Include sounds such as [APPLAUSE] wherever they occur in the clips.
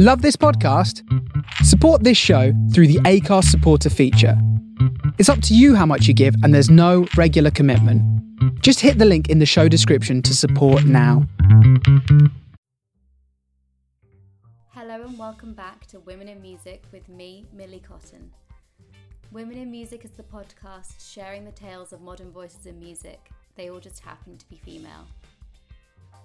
Love this podcast? Support this show through the ACAST supporter feature. It's up to you how much you give, and there's no regular commitment. Just hit the link in the show description to support now. Hello and welcome back to Women in Music with me, Millie Cotton. Women in Music is the podcast sharing the tales of modern voices in music. They all just happen to be female.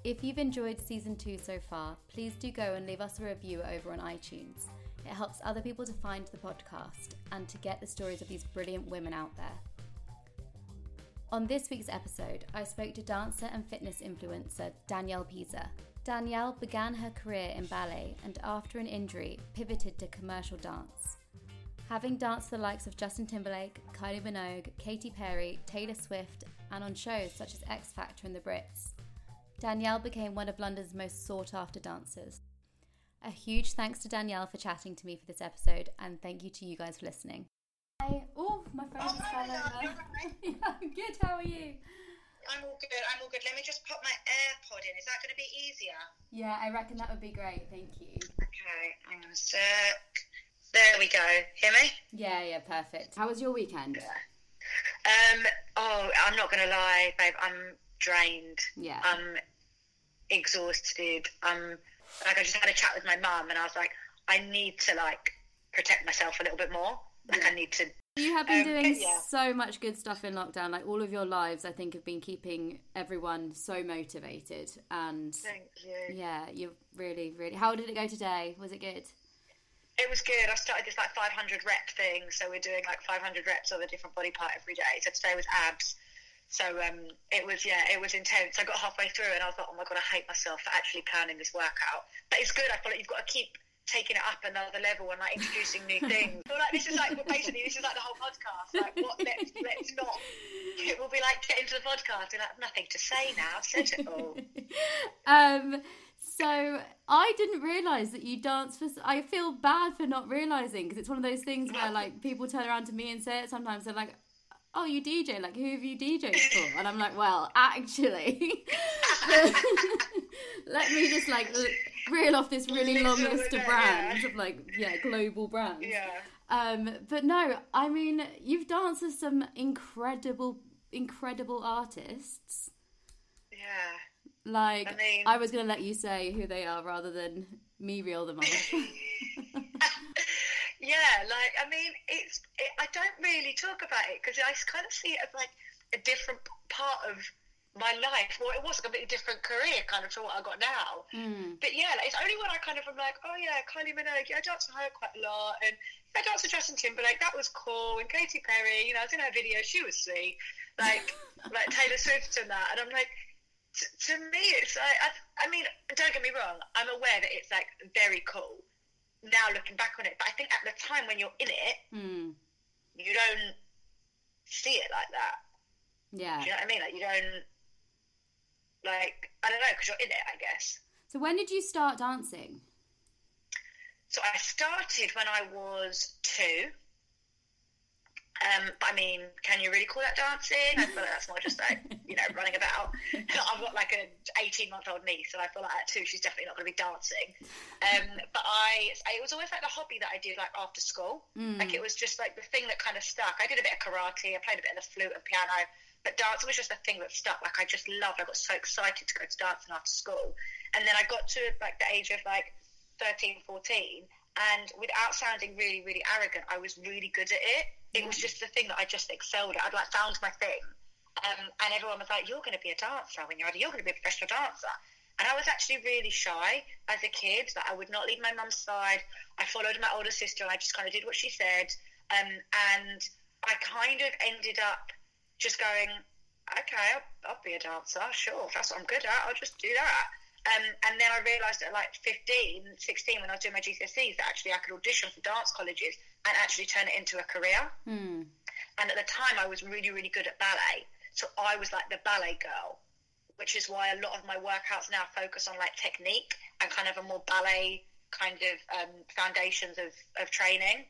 If you've enjoyed season two so far, please do go and leave us a review over on iTunes. It helps other people to find the podcast and to get the stories of these brilliant women out there. On this week's episode, I spoke to dancer and fitness influencer Danielle Peazer. Danielle began her career in ballet and after an injury pivoted to commercial dance. Having danced the likes of Justin Timberlake, Kylie Minogue, Katy Perry, Taylor Swift, and on shows such as X Factor and The Brits, Danielle became one of London's most sought after dancers. A huge thanks to Danielle for chatting to me for this episode, and thank you to you guys for listening. Hi. Oh, my phone just fell over. [LAUGHS] yeah, I'm good. How are you? I'm all good. I'm all good. Let me just pop my AirPod in. Is that going to be easier? Yeah, I reckon that would be great. Thank you. Okay, hang on a sec. There we go. Hear me? Yeah, yeah, perfect. How was your weekend? Um. Oh, I'm not going to lie, babe. I'm drained. Yeah. I'm exhausted. I'm like I just had a chat with my mum, and I was like, I need to like protect myself a little bit more. Like Yeah. I need to. You have been Um, doing yeah. so much good stuff in lockdown. Like all of your lives, I think, have been keeping everyone so motivated. And Thank you. yeah, you're really, really. How did it go today? Was it good? It was good. I started this like 500 rep thing, so we're doing like 500 reps of a different body part every day. So today was abs. So um, it was yeah, it was intense. I got halfway through and I was like, oh my god, I hate myself for actually planning this workout. But it's good. I feel like you've got to keep taking it up another level and like introducing new [LAUGHS] things. Feel like this is like basically this is like the whole podcast. Like what? Let's let's not. [LAUGHS] It will be like get into the podcast and I have nothing to say now. I've said it all. [LAUGHS] um, so I didn't realize that you dance for. I feel bad for not realizing because it's one of those things where like people turn around to me and say it. Sometimes they're like, "Oh, you DJ? Like, who have you DJed for?" And I'm like, "Well, actually, [LAUGHS] let me just like reel off this really long List of list the of day, yeah. brands of like yeah global brands." Yeah. Um, but no, I mean, you've danced with some incredible, incredible artists. Yeah. Like, I mean- I was going to let you say who they are rather than me reel them off. [LAUGHS] [LAUGHS] Yeah, like I mean, it's it, I don't really talk about it because I kind of see it as like a different part of my life. Well, it was a completely different career, kind of to what I got now. Mm. But yeah, like, it's only when I kind of am like, oh yeah, Kylie Minogue, yeah, I danced with her quite a lot, and I danced with Justin Timberlake, that was cool, and Katy Perry, you know, I was in her video, she was sweet, like [LAUGHS] like Taylor Swift and that, and I'm like. t- To me, it's like I, I mean, don't get me wrong. I'm aware that it's like very cool now looking back on it, but I think at the time when you're in it, Mm. you don't see it like that. Yeah. Do you know what I mean? Like you don't like I don't know because you're in it, I guess. So when did you start dancing? So I started when I was two. Um, I mean, can you really call that dancing? I feel like that's more just like [LAUGHS] you know running about. I've got like an eighteen-month-old niece, and I feel like at two, she's definitely not going to be dancing. Um, but I, it was always like the hobby that I did like after school. Mm. Like it was just like the thing that kind of stuck. I did a bit of karate. I played a bit of the flute and piano, but dancing was just the thing that stuck. Like I just loved. I got so excited to go to dancing after school, and then I got to like the age of like 13, 14, and without sounding really, really arrogant, I was really good at it. It was just the thing that I just excelled at. I'd like found my thing, um, and everyone was like, "You're going to be a dancer when you're older. You're going to be a professional dancer." And I was actually really shy as a kid. That I would not leave my mum's side. I followed my older sister, and I just kind of did what she said. Um, and I kind of ended up just going, "Okay, I'll, I'll be a dancer. Sure, if that's what I'm good at. I'll just do that." Um, and then I realised at like 15, 16, when I was doing my GCSEs, that actually I could audition for dance colleges and actually turn it into a career. Mm. And at the time, I was really, really good at ballet. So I was like the ballet girl, which is why a lot of my workouts now focus on like technique and kind of a more ballet kind of um, foundations of, of training.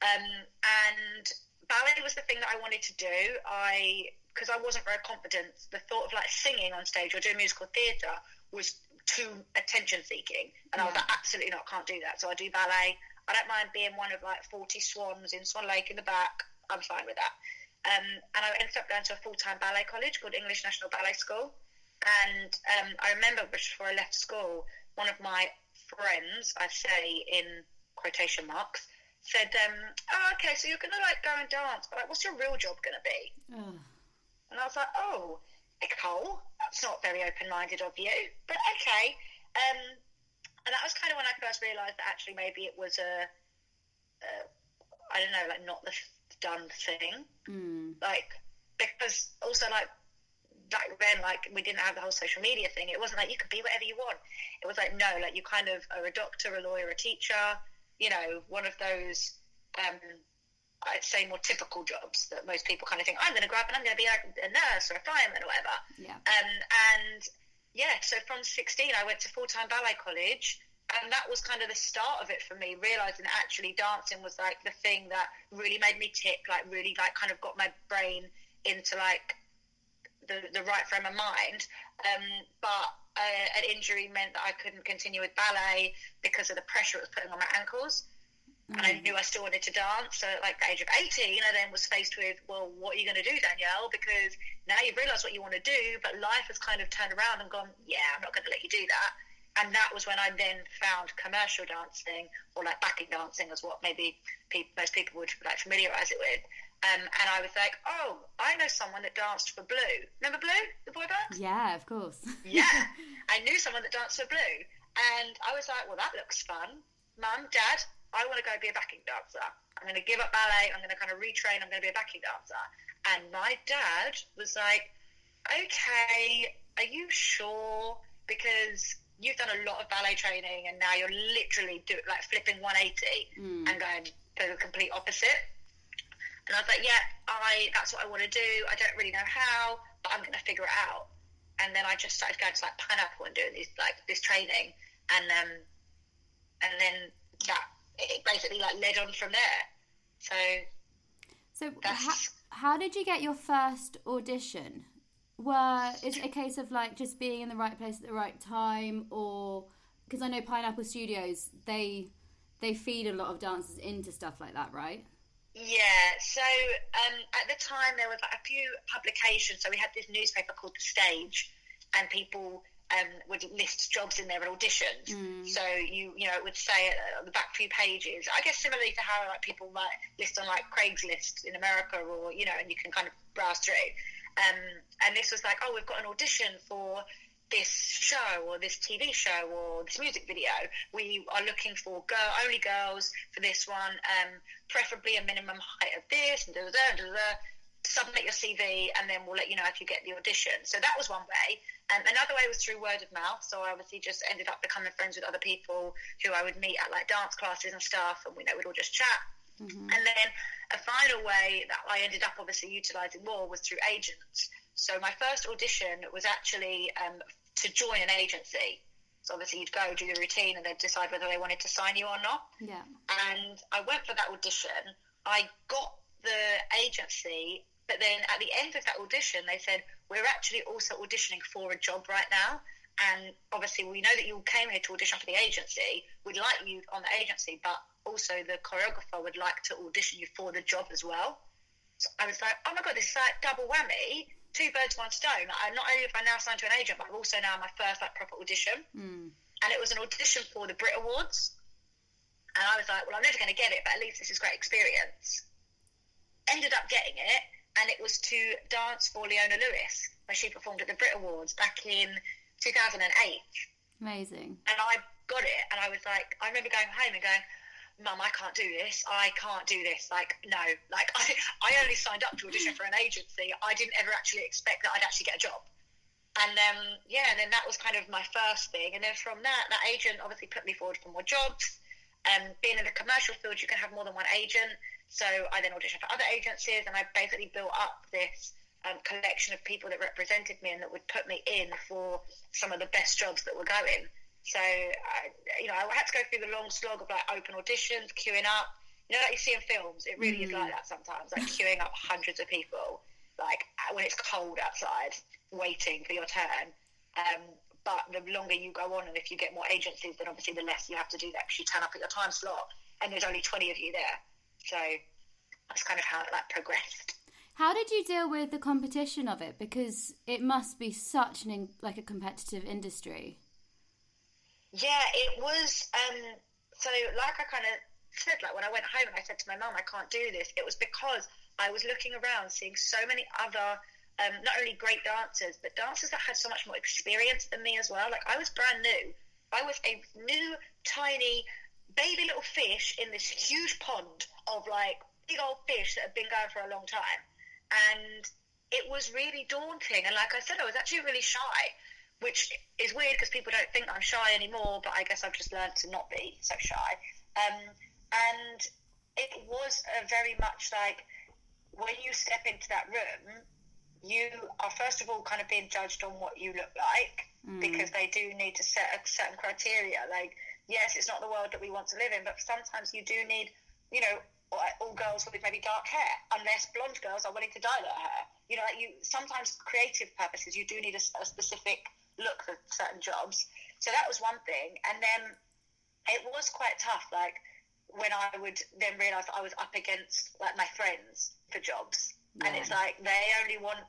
Um, and ballet was the thing that I wanted to do. I because I wasn't very confident, the thought of like singing on stage or doing musical theatre was too attention seeking. And I was like, absolutely not, can't do that. So I do ballet. I don't mind being one of like 40 swans in Swan Lake in the back. I'm fine with that. Um, and I ended up going to a full time ballet college called English National Ballet School. And um, I remember before I left school, one of my friends, I say in quotation marks, said, um, "Oh, okay, so you're gonna like go and dance, but like, what's your real job gonna be?" Ugh. And I was like, "Oh, Nicole, that's not very open-minded of you, but okay." Um, and that was kind of when I first realised that actually maybe it was a, a I don't know, like not the done thing, Mm. like because also like back then, like we didn't have the whole social media thing. It wasn't like you could be whatever you want. It was like no, like you kind of are a doctor, a lawyer, a teacher. You know, one of those. Um, I'd say more typical jobs that most people kind of think I'm going to grow up and I'm going to be like a nurse or a fireman or whatever. Yeah. Um, and yeah, so from 16, I went to full time ballet college. And that was kind of the start of it for me, realizing that actually dancing was like the thing that really made me tick, like really like kind of got my brain into like the, the right frame of mind. Um, but uh, an injury meant that I couldn't continue with ballet because of the pressure it was putting on my ankles. And I knew I still wanted to dance. So, at like the age of 18, I then was faced with, well, what are you going to do, Danielle? Because now you've realised what you want to do, but life has kind of turned around and gone, yeah, I'm not going to let you do that. And that was when I then found commercial dancing, or like backing dancing, as what maybe pe- most people would like familiarise it with. Um, and I was like, oh, I know someone that danced for Blue. Remember Blue, the boy band? Yeah, of course. Yeah, [LAUGHS] I knew someone that danced for Blue, and I was like, well, that looks fun. Mum, Dad, I want to go be a backing dancer. I'm going to give up ballet. I'm going to kind of retrain. I'm going to be a backing dancer. And my dad was like, okay, are you sure? Because you've done a lot of ballet training, and now you're literally do like flipping 180 Mm. and going to the complete opposite. And I was like, yeah, I that's what I want to do. I don't really know how, but I'm going to figure it out. And then I just started going to like Pineapple and doing these like this training, and um, and then that it basically like led on from there. So So, how, how did you get your first audition? Were is it a case of like just being in the right place at the right time, or because I know Pineapple Studios they they feed a lot of dancers into stuff like that, right? Yeah, so um, at the time there was like a few publications. So we had this newspaper called The Stage, and people um, would list jobs in there and auditions. So you you know it would say on the back few pages. I guess similarly to how like people might list on like Craigslist in America, or you know, and you can kind of browse through. Um, and this was like, oh, we've got an audition for this show or this TV show or this music video. We are looking for girl only girls for this one, um, preferably a minimum height of this and da da da da. da. Submit your CV and then we'll let you know if you get the audition. So that was one way. Um, another way was through word of mouth. So I obviously just ended up becoming friends with other people who I would meet at like dance classes and stuff, and we know we'd all just chat. And then a final way that I ended up obviously utilising more was through agents. So my first audition was actually um, to join an agency. So obviously you'd go do the routine and they'd decide whether they wanted to sign you or not. Yeah. And I went for that audition. I got the agency, but then at the end of that audition, they said, We're actually also auditioning for a job right now. And obviously, we know that you came here to audition for the agency. We'd like you on the agency, but also the choreographer would like to audition you for the job as well. So I was like, oh my God, this is like double whammy. Two birds, one stone. Like, not only have I now signed to an agent, but I've also now my first like proper audition. Mm. And it was an audition for the Brit Awards. And I was like, well, I'm never going to get it, but at least this is great experience. Ended up getting it, and it was to dance for Leona Lewis, where she performed at the Brit Awards back in 2008. Amazing. And I got it, and I was like, I remember going home and going, Mum, I can't do this. I can't do this. Like, no. Like, [LAUGHS] I, I only signed up to audition for an agency. I didn't ever actually expect that I'd actually get a job. And then, yeah, and then that was kind of my first thing. And then from that, that agent obviously put me forward for more jobs. Um, being in the commercial field, you can have more than one agent. So I then auditioned for other agencies, and I basically built up this um, collection of people that represented me and that would put me in for some of the best jobs that were going. So, I, you know, I had to go through the long slog of like open auditions, queuing up. You know, like you see in films, it really is like that sometimes, like queuing up hundreds of people, like when it's cold outside, waiting for your turn. Um, but the longer you go on, and if you get more agencies, then obviously the less you have to do that because you turn up at your time slot, and there's only 20 of you there. So that's kind of how it like progressed. How did you deal with the competition of it? Because it must be such an like a competitive industry. Yeah, it was. Um, so, like I kind of said, like when I went home and I said to my mum, I can't do this. It was because I was looking around, seeing so many other, um, not only great dancers, but dancers that had so much more experience than me as well. Like I was brand new. I was a new, tiny, baby little fish in this huge pond of like big old fish that had been going for a long time, and it was really daunting. And like I said, I was actually really shy which is weird because people don't think I'm shy anymore, but I guess I've just learned to not be so shy. Um, and it was very much like when you step into that room, you are first of all kind of being judged on what you look like mm. because they do need to set a certain criteria. Like, yes, it's not the world that we want to live in, but sometimes you do need, you know, all girls with maybe dark hair, unless blonde girls are willing to dye their hair. You know, like you sometimes creative purposes, you do need a, a specific look for certain jobs. So that was one thing. And then it was quite tough. Like when I would then realise I was up against like my friends for jobs, yeah. and it's like they only want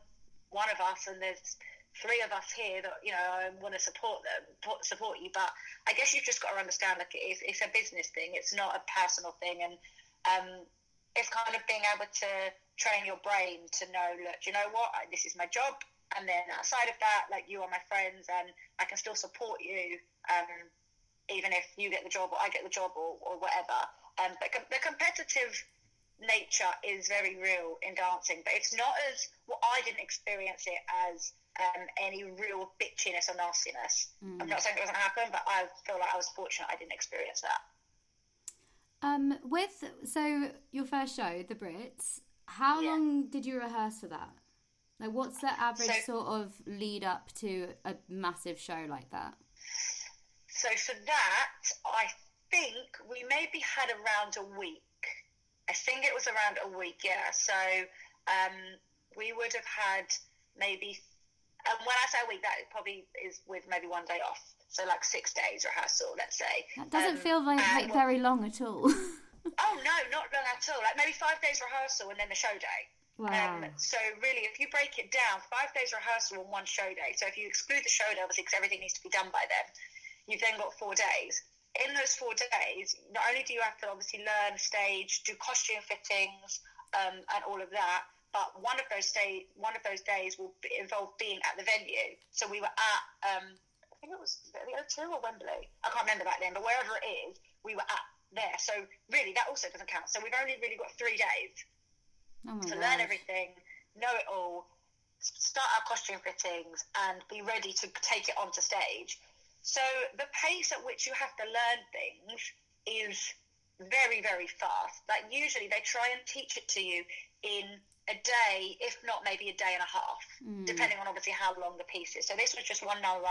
one of us, and there's three of us here that you know I want to support them, support you. But I guess you've just got to understand like it's, it's a business thing. It's not a personal thing, and um, it's kind of being able to train your brain to know, look, you know what, this is my job and then outside of that, like you are my friends, and I can still support you, um, even if you get the job or I get the job or, or whatever. Um, but com- the competitive nature is very real in dancing, but it's not as well. I didn't experience it as um, any real bitchiness or nastiness. Mm. I'm not saying it doesn't happen, but I feel like I was fortunate I didn't experience that. Um, with so your first show, the Brits, how yeah. long did you rehearse for that? Like, what's the average so, sort of lead up to a massive show like that? So for that, I think we maybe had around a week. I think it was around a week, yeah. So um, we would have had maybe, and when I say a week, that probably is with maybe one day off. So like six days rehearsal, let's say. That doesn't um, feel like, like well, very long at all. [LAUGHS] oh no, not long at all. Like maybe five days rehearsal and then the show day. Wow. Um, so really, if you break it down, five days rehearsal and one show day. So if you exclude the show day, obviously, because everything needs to be done by then, you've then got four days. In those four days, not only do you have to obviously learn stage, do costume fittings, um, and all of that, but one of those day, one of those days will be, involve being at the venue. So we were at, um, think it was the O2 or Wembley. I can't remember back then, but wherever it is, we were at there. So really, that also doesn't count. So we've only really got three days oh to learn everything, know it all, start our costume fittings, and be ready to take it onto stage. So the pace at which you have to learn things is very, very fast. Like usually they try and teach it to you in a day, if not maybe a day and a half, mm. depending on obviously how long the piece is. So this was just one number.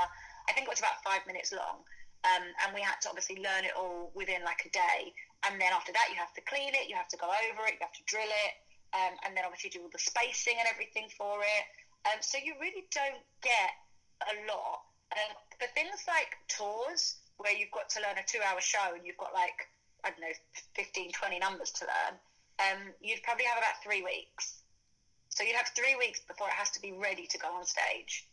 I think it was about five minutes long. Um, and we had to obviously learn it all within like a day. And then after that, you have to clean it, you have to go over it, you have to drill it, um, and then obviously do all the spacing and everything for it. Um, so you really don't get a lot. Um, but things like tours, where you've got to learn a two-hour show and you've got like I don't know 15, 20 numbers to learn, um, you'd probably have about three weeks. So you'd have three weeks before it has to be ready to go on stage.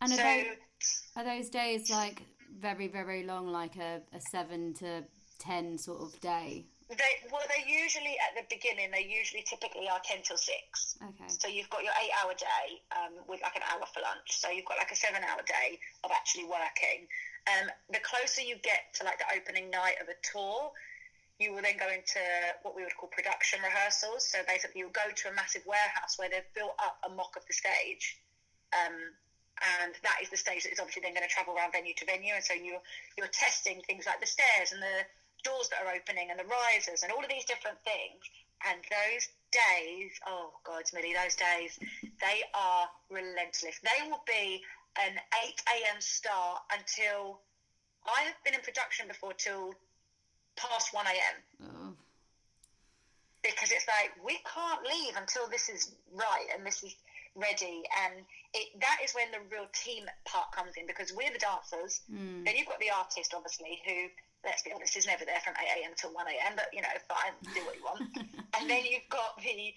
And are, so, those, are those days like very, very long, like a, a seven to ten sort of day? They, well, they usually at the beginning. They usually typically are ten till six. Okay. So you've got your eight-hour day um, with like an hour for lunch. So you've got like a seven-hour day of actually working. Um, the closer you get to like the opening night of a tour, you will then go into what we would call production rehearsals. So basically, you'll go to a massive warehouse where they've built up a mock of the stage. Um, and that is the stage that is obviously then going to travel around venue to venue. And so you're, you're testing things like the stairs and the doors that are opening and the risers and all of these different things. And those days, oh God, Millie, those days, they are relentless. They will be an 8 a.m. start until I have been in production before till past 1 a.m. Oh. Because it's like, we can't leave until this is right and this is ready, and it that is when the real team part comes in because we're the dancers. Mm. Then you've got the artist, obviously, who let's be honest is never there from eight a.m. till one a.m. But you know, fine, do what you want. [LAUGHS] and then you've got the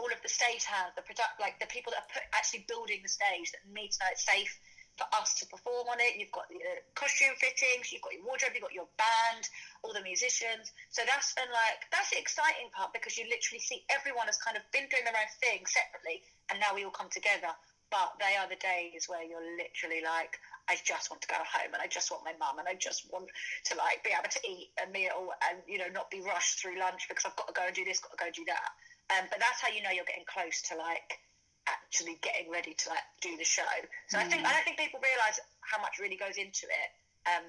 all of the stage hands, the product, like the people that are put, actually building the stage that need to know it's safe for us to perform on it. You've got the uh, costume fittings, you've got your wardrobe, you've got your band, all the musicians. So that's and like that's the exciting part because you literally see everyone has kind of been doing their own thing separately, and now we all come together. But they are the days where you're literally like, I just want to go home and I just want my mum and I just want to like be able to eat a meal and you know not be rushed through lunch because I've got to go and do this, got to go and do that. Um, but that's how you know you're getting close to like actually getting ready to like do the show. So I think I don't think people realise how much really goes into it. Um,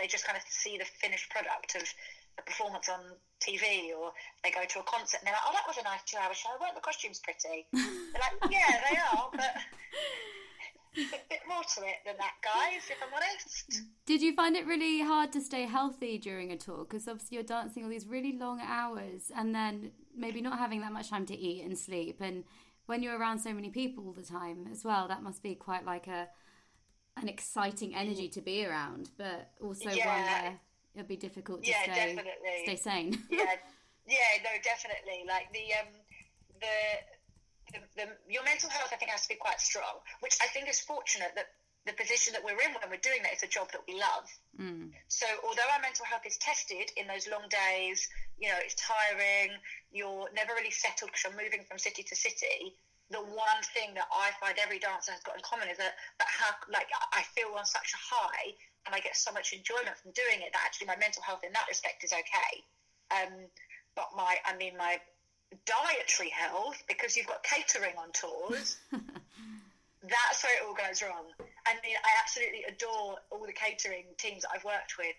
they just kind of see the finished product of a performance on TV or they go to a concert and they're like, oh, that was a nice two hour show. Weren't the costumes pretty? they're like, [LAUGHS] yeah, they are, but a bit more to it than that, guys, if I'm honest. Did you find it really hard to stay healthy during a tour? Because obviously you're dancing all these really long hours and then maybe not having that much time to eat and sleep. And when you're around so many people all the time as well, that must be quite like a an exciting energy mm. to be around, but also one Yeah. where it'll be difficult to Yeah, stay definitely. stay sane. [LAUGHS] yeah, yeah, no, definitely. Like the um, the, the the your mental health, I think, has to be quite strong. Which I think is fortunate that the position that we're in when we're doing that is a job that we love. Mm. So although our mental health is tested in those long days, you know, it's tiring. You're never really settled because you're moving from city to city. The one thing that I find every dancer has got in common is that, that how like I feel on such a high and I get so much enjoyment from doing it that actually my mental health in that respect is okay. Um, but my, I mean, my dietary health because you've got catering on tours. [LAUGHS] that's where it all goes wrong. I mean, I absolutely adore all the catering teams that I've worked with,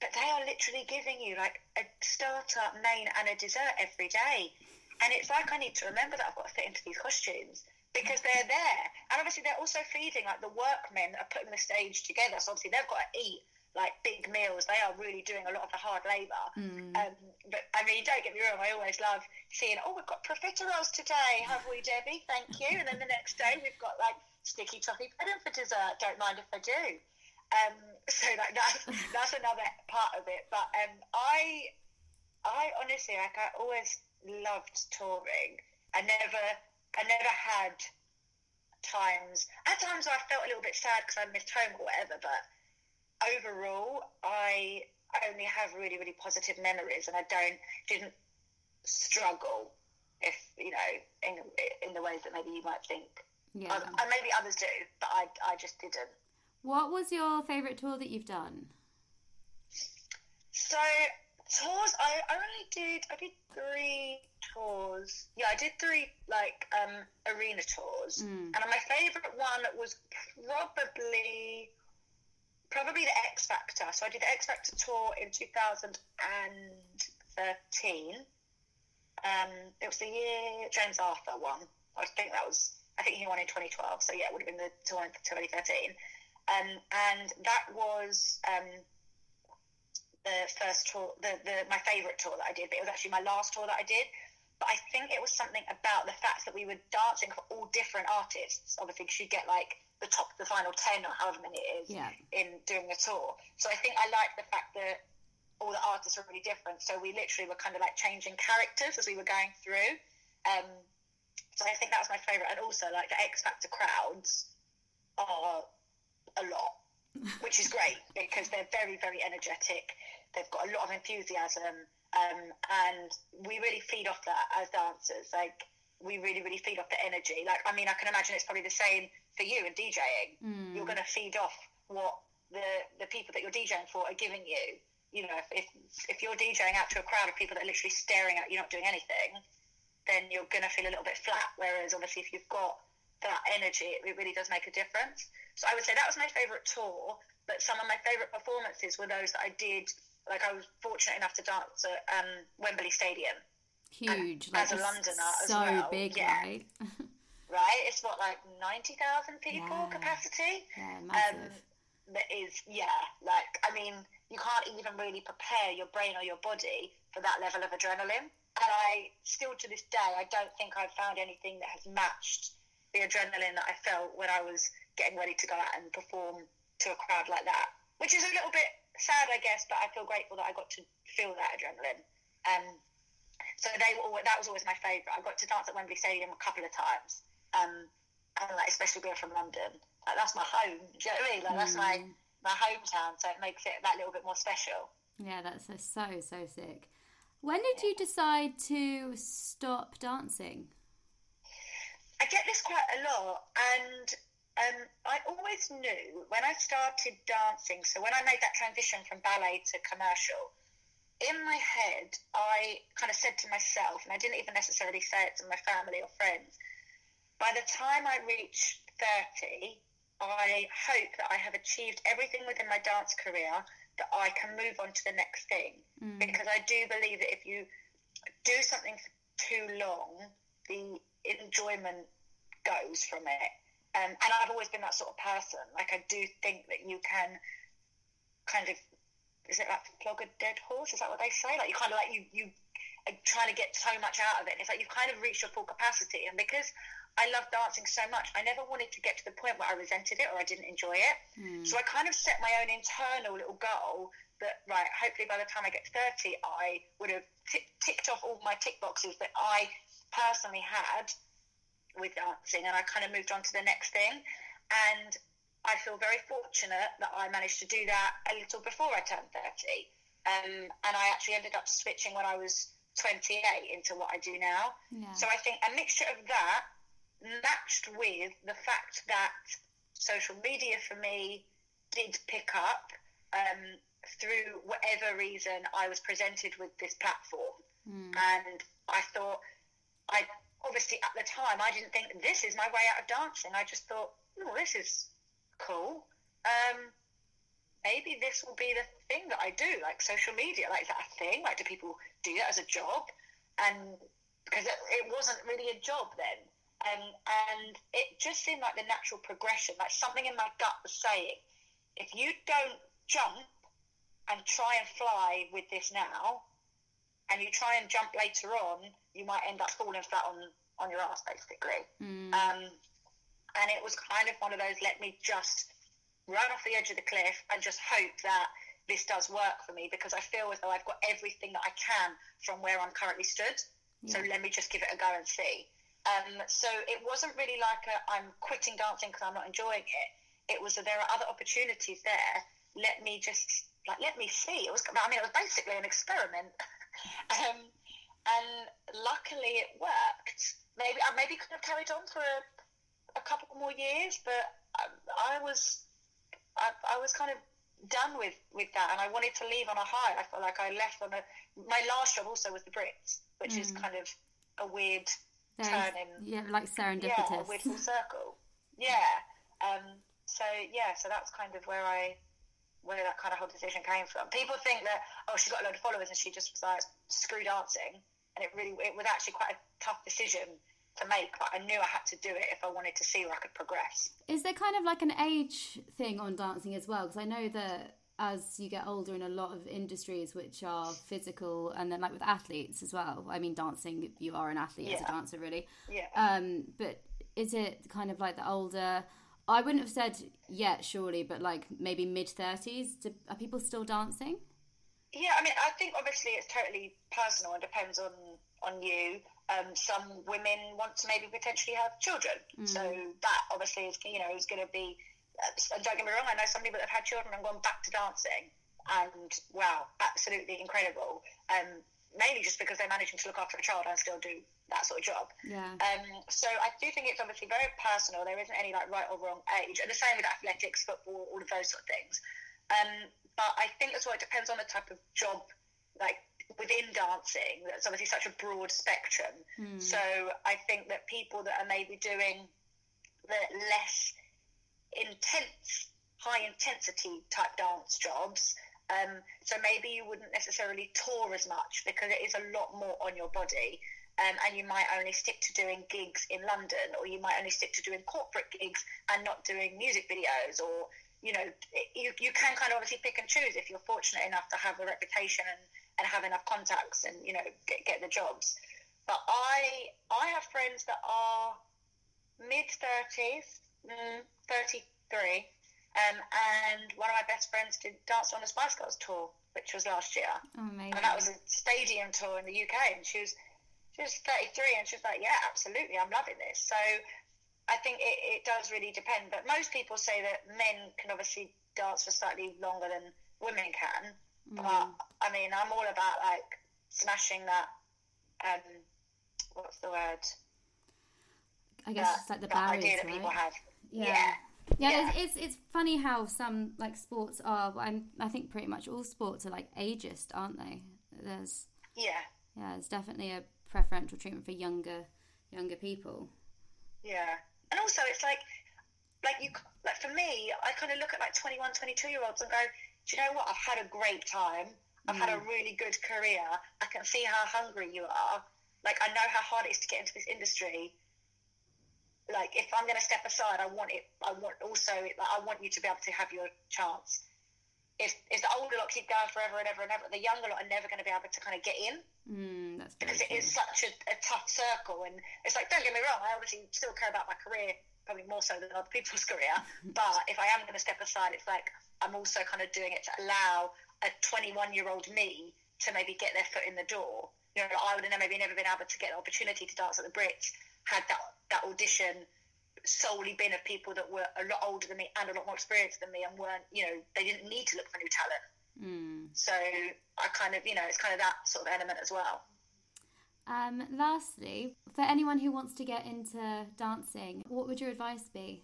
but they are literally giving you like a starter, main, and a dessert every day. And it's like I need to remember that I've got to fit into these costumes because they're there. And obviously, they're also feeding like the workmen that are putting the stage together. So obviously, they've got to eat like big meals. They are really doing a lot of the hard labour. Um, but I mean, don't get me wrong. I always love seeing. Oh, we've got profiteroles today, have we, Debbie? Thank you. And then the next day, we've got like sticky toffee pudding for dessert. Don't mind if I do. Um, so like that's that's another part of it. But um, I I honestly like I always loved touring. I never I never had times at times I felt a little bit sad because I missed home or whatever. But overall, I only have really really positive memories, and I don't didn't struggle if you know in in the ways that maybe you might think. Yeah. Um, and maybe others do, but I I just didn't. What was your favourite tour that you've done? So tours, I I only did I did three tours. Yeah, I did three like um arena tours, Mm. and my favourite one was probably probably the X Factor. So I did the X Factor tour in 2013. Um, it was the year James Arthur won. I think that was. I think he won in 2012. So yeah, it would have been the tour in 2013. Um, and that was um, the first tour, the, the my favourite tour that I did. But it was actually my last tour that I did. But I think it was something about the fact that we were dancing for all different artists. Obviously, because you get like the top, the final ten or however many it is Yeah. in doing the tour. So I think I like the fact that all the artists are really different. So we literally were kind of like changing characters as we were going through. Um, so I think that was my favourite. And also, like the X Factor crowds are a lot, which is great because they're very, very energetic. They've got a lot of enthusiasm, um, and we really feed off that as dancers. Like we really, really feed off the energy. Like I mean, I can imagine it's probably the same for you in DJing. Mm. You're going to feed off what the the people that you're DJing for are giving you. You know, if, if if you're DJing out to a crowd of people that are literally staring at you, not doing anything, then you're going to feel a little bit flat. Whereas obviously, if you've got that energy, it really does make a difference. So I would say that was my favourite tour. But some of my favourite performances were those that I did. Like I was fortunate enough to dance at um, Wembley Stadium. Huge. as like, a it's Londoner as so well, big, yeah. right? [LAUGHS] Right? It's what like ninety thousand people Yeah. capacity. yeah, Um, that is, yeah. Like I mean, you can't even really prepare your brain or your body for that level of adrenaline. And I still to this day, I don't think I've found anything that has matched the adrenaline that I felt when I was getting ready to go out and perform to a crowd like that, which is a little bit sad, I guess, but I feel grateful that I got to feel that adrenaline. Um, so they were always, that was always my favourite. I got to dance at Wembley Stadium a couple of times, um, and like especially being from London, like that's my home. Do you know what I mean? Like that's my mm. my hometown, so it makes it that little bit more special. Yeah, that's so so sick. When did you decide to stop dancing? I get this quite a lot, and um, I always knew when I started dancing. So when I made that transition from ballet to commercial, in my head, I kind of said to myself, and I didn't even necessarily say it to my family or friends. By the time I reach thirty, I hope that I have achieved everything within my dance career that I can move on to the next thing. Mm. Because I do believe that if you do something for too long, the enjoyment goes from it. Um, and I've always been that sort of person. Like I do think that you can kind of is it like flog a dead horse? Is that what they say? Like you kind of like you you are trying to get so much out of it. It's like you've kind of reached your full capacity. And because I love dancing so much, I never wanted to get to the point where I resented it or I didn't enjoy it. Mm. So I kind of set my own internal little goal that right, hopefully by the time I get thirty, I would have t- ticked off all my tick boxes that I personally had with dancing, and I kind of moved on to the next thing. And I feel very fortunate that I managed to do that a little before I turned 30. Um, and I actually ended up switching when I was 28 into what I do now. Yeah. So I think a mixture of that matched with the fact that social media for me did pick up um, through whatever reason I was presented with this platform. Mm. And I thought I obviously at the time I didn't think this is my way out of dancing. I just thought, oh, this is cool. Um, maybe this will be the thing that I do, like social media. Like, is that a thing? Like, do people do that as a job? And because it, it wasn't really a job then. Um, and it just seemed like the natural progression, like something in my gut was saying, if you don't jump and try and fly with this now, and you try and jump later on, you might end up falling flat on, on your ass, basically. Mm. Um, and it was kind of one of those let me just run off the edge of the cliff and just hope that this does work for me because I feel as though I've got everything that I can from where I'm currently stood. Yeah. So let me just give it a go and see. Um, so it wasn't really like i am quitting dancing because I'm not enjoying it. It was that there are other opportunities there. Let me just like let me see. It was I mean it was basically an experiment. [LAUGHS] Um, and luckily it worked. Maybe I maybe could have carried on for a, a couple more years, but I, I was I, I, was kind of done with, with that, and I wanted to leave on a high. I felt like I left on a. My last job also was the Brits, which mm. is kind of a weird There's, turn in. Yeah, like serendipitous. Yeah, a weird full circle. Yeah. Um, so yeah, so that's kind of where I where that kind of whole decision came from. People think that oh, she got a load of followers and she just was like screw dancing, and it really it was actually quite a tough decision to make, but I knew I had to do it if I wanted to see where I could progress. Is there kind of like an age thing on dancing as well? Because I know that as you get older in a lot of industries which are physical and then like with athletes as well i mean dancing you are an athlete yeah. as a dancer really yeah um but is it kind of like the older I wouldn't have said yet, surely, but like maybe mid thirties. Are people still dancing? Yeah, I mean, I think obviously it's totally personal and depends on on you. Um, some women want to maybe potentially have children, mm. so that obviously is you know is going to be. Uh, don't get me wrong, I know some people that have had children and gone back to dancing, and wow, absolutely incredible. Um, mainly just because they're managing to look after a child and still do that sort of job. Yeah. Um, so I do think it's obviously very personal. There isn't any like right or wrong age. And the same with athletics, football, all of those sort of things. Um, but I think as well it depends on the type of job, like within dancing. That's obviously such a broad spectrum. Mm. So I think that people that are maybe doing the less intense, high intensity type dance jobs. Um, so maybe you wouldn't necessarily tour as much because it is a lot more on your body um, and you might only stick to doing gigs in London, or you might only stick to doing corporate gigs and not doing music videos, or you know, you, you can kind of obviously pick and choose if you're fortunate enough to have a reputation and, and have enough contacts and you know get, get the jobs. But I I have friends that are mid 30s, mm, 33. Um, and one of my best friends did Dance on the Spice Girls tour, which was last year. Oh, amazing. And that was a stadium tour in the UK. And she was, she was 33 and she was like, yeah, absolutely, I'm loving this. So I think it, it does really depend. But most people say that men can obviously dance for slightly longer than women can. Mm. But I mean, I'm all about like smashing that. Um, what's the word? I guess that, it's like the that idea barriers, that right? people have. Yeah. Yeah. Yeah, Yeah. It's, it's it's funny how some like sports are. well, I'm, I think pretty much all sports are like ageist, aren't they? There's Yeah. yeah, there's definitely a preferential treatment for younger younger people. Yeah. And also, it's like, like you, like for me, I kind of look at like 21, 22 year olds and go, do you know what? I've had a great time. I've had a mm. really good career. I can see how hungry you are. Like, I know how hard it is to get into this industry. Like, if I'm going to step aside, I want it. I want also, like, I want you to be able to have your chance. If, if the older lot keep going forever and ever and ever, the younger lot are never going to be able to kind of get in Mm, that's because it is such a, a tough circle. And it's like, don't get me wrong, I obviously still care about my career, probably more so than other people's [LAUGHS] career. [LAUGHS] but if I am going to step aside, it's like I'm also kind of doing it to allow a 21 year old me to maybe get their foot in the door. You know, I would have maybe never been able to get the opportunity to dance at the Brits had that that audition solely been of people that were a lot older than me and a lot more experienced than me and weren't, you know, they didn't need to look for new talent. Mm. So I kind of, you know, it's kind of that sort of element as well. Um, lastly, for anyone who wants to get into dancing, what would your advice be?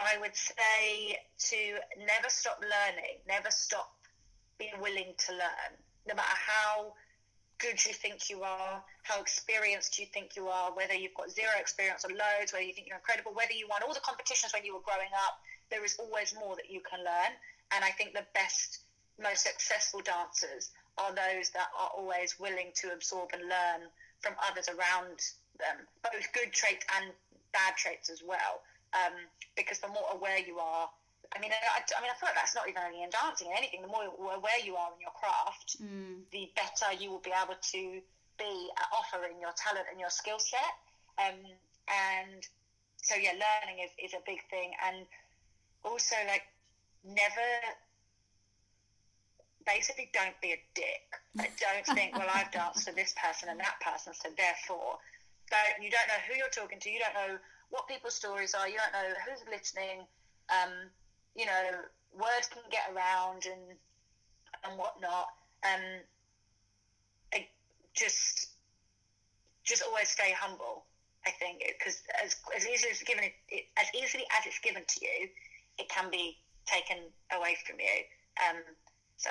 I would say to never stop learning, never stop being willing to learn, no matter how good you think you are, how experienced you think you are, whether you've got zero experience or loads, whether you think you're incredible, whether you won all the competitions when you were growing up, there is always more that you can learn. And I think the best, most successful dancers are those that are always willing to absorb and learn from others around them, both good traits and bad traits as well. Um, because the more aware you are, I mean, I, I mean, I feel like that's not even only in dancing, in anything. The more aware you are in your craft, Mm. the better you will be able to be at offering your talent and your skill set. Um, and so, yeah, learning is, is a big thing. And also, like, never basically don't be a dick. Like, don't think, well, I've danced for this person and that person, so therefore, don't, you don't know who you're talking to, you don't know what people's stories are, you don't know who's listening. Um, you know, words can get around and and whatnot. Um, I just just always stay humble. I think because as as easily as given as easily as it's given to you, it can be taken away from you. Um, so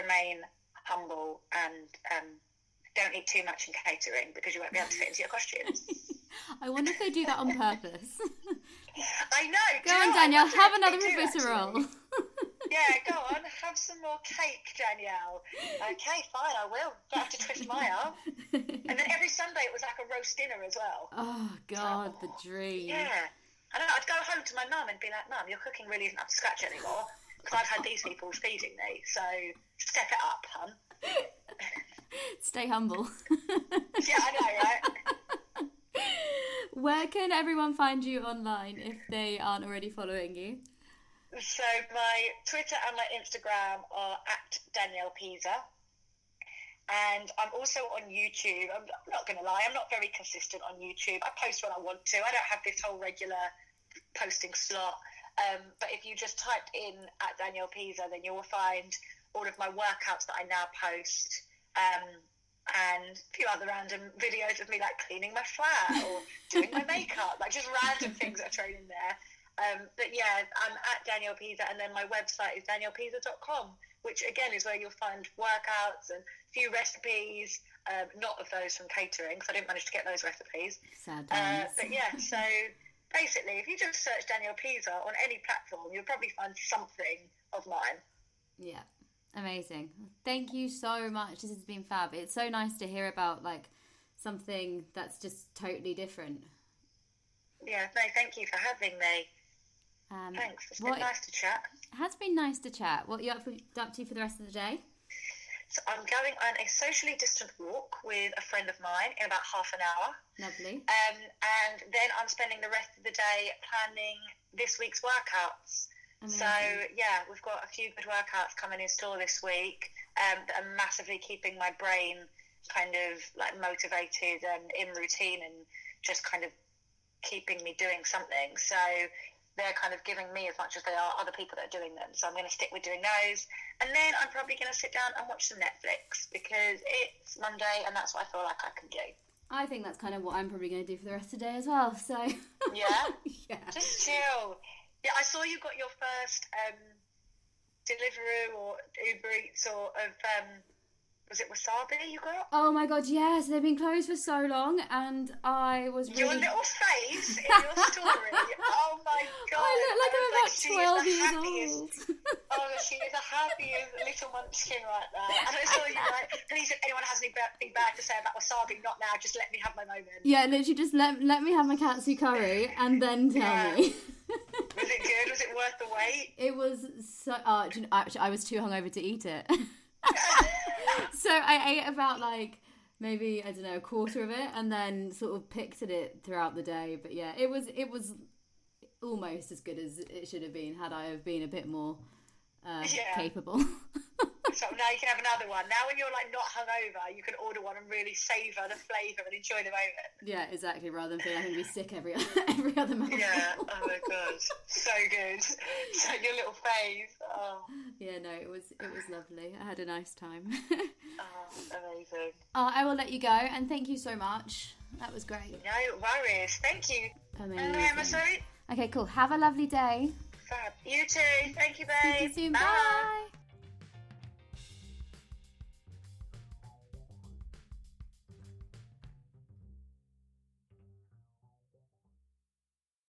remain humble and um, don't eat too much in catering because you won't be able to fit into your costumes. [LAUGHS] I wonder if they do that on purpose. [LAUGHS] I know. Go on, know, Danielle, have another they do, professor actually. roll. [LAUGHS] Yeah, go on, have some more cake, Danielle. Okay, fine, I will. Don't have to twist my arm. And then every Sunday it was like a roast dinner as well. oh God, the dream. Yeah. And I'd go home to my mum and be like, Mum, your cooking really isn't up to scratch anymore because I've had these people feeding me, so step it up, hun. [LAUGHS] Stay humble. [LAUGHS] Yeah, I know, right? Where can everyone find you online if they aren't already following you? So my Twitter and my Instagram are at Danielle Peazer. And I'm also on YouTube. I'm not going to lie, I'm not very consistent on YouTube. I post when I want to. I don't have this whole regular posting slot. Um, but if you just type in at Danielle Peazer, then you will find all of my workouts that I now post. Um, and a few other random videos of me like cleaning my flat or doing my makeup, like just random [LAUGHS] things that are thrown in there. Um, but yeah, I'm at Daniel Peazer, and then my website is daniellepeazer.com, which again is where you'll find workouts and a few recipes, um, not of those from catering, because I didn't manage to get those recipes. Sad Uh, but yeah, [LAUGHS] so basically, if you just search Daniel Peazer on any platform, you'll probably find something of mine. Yeah, amazing. Thank you so much. This has been fab. It's so nice to hear about like something that's just totally different. Yeah, no, thank you for having me. Um, Thanks. It's been nice to chat. It has been nice to chat. What are you up, for, up to for the rest of the day? So I'm I'm going on a socially distant walk with a friend of mine in about half an hour. Lovely. Um, and then I'm spending the rest of the day planning this week's workouts. So yeah, we've got a few good workouts coming in store this week um, that are massively keeping my brain kind of like motivated and in routine and just kind of keeping me doing something. So they're kind of giving me as much as they are other people that are doing them. So I'm going to stick with doing those, and then I'm probably going to sit down and watch some Netflix because it's Monday and that's what I feel like I can do. I think that's kind of what I'm probably going to do for the rest of the day as well. So Yeah. [LAUGHS] yeah. Just chill. Yeah, I saw you got your first um, Deliveroo or Uber Eats or of um, was it wasabi you got? Oh my god, yes, they've been closed for so long, and I was really. Your little face in your [LAUGHS] story. oh my god! I look like I'm was about is twelve years happiest- old. [LAUGHS] Oh, she is the happiest little munchkin right there. And I saw you like, please, if anyone has anything bad to say about wasabi, not now. Just let me have my moment. yeah, literally, just let let me have my katsu curry and then tell Yeah. me. [LAUGHS] Was it good? Was it worth the wait? It was so. Uh, you know, actually, I was too hungover to eat it. [LAUGHS] so I ate about like maybe I don't know a quarter of it, and then sort of picked at it throughout the day. But yeah, it was it was almost as good as it should have been had I have been a bit more uh, Yeah. capable. [LAUGHS] So now you can have another one. Now when you're like not hungover, you can order one and really savour the flavour and enjoy the moment. yeah, exactly. Rather than feeling gonna be sick every [LAUGHS] every other month. Yeah. Oh my [LAUGHS] god. So good. So your little face. Oh, Yeah, no, it was it was lovely. I had a nice time. [LAUGHS] oh amazing. uh, I will let you go, and thank you so much. That was great. No worries. Thank you. Amazing. Hello, Emma. Sorry. Okay, cool. Have a lovely day. Fab. You too. Thank you, See you babe. soon. Bye.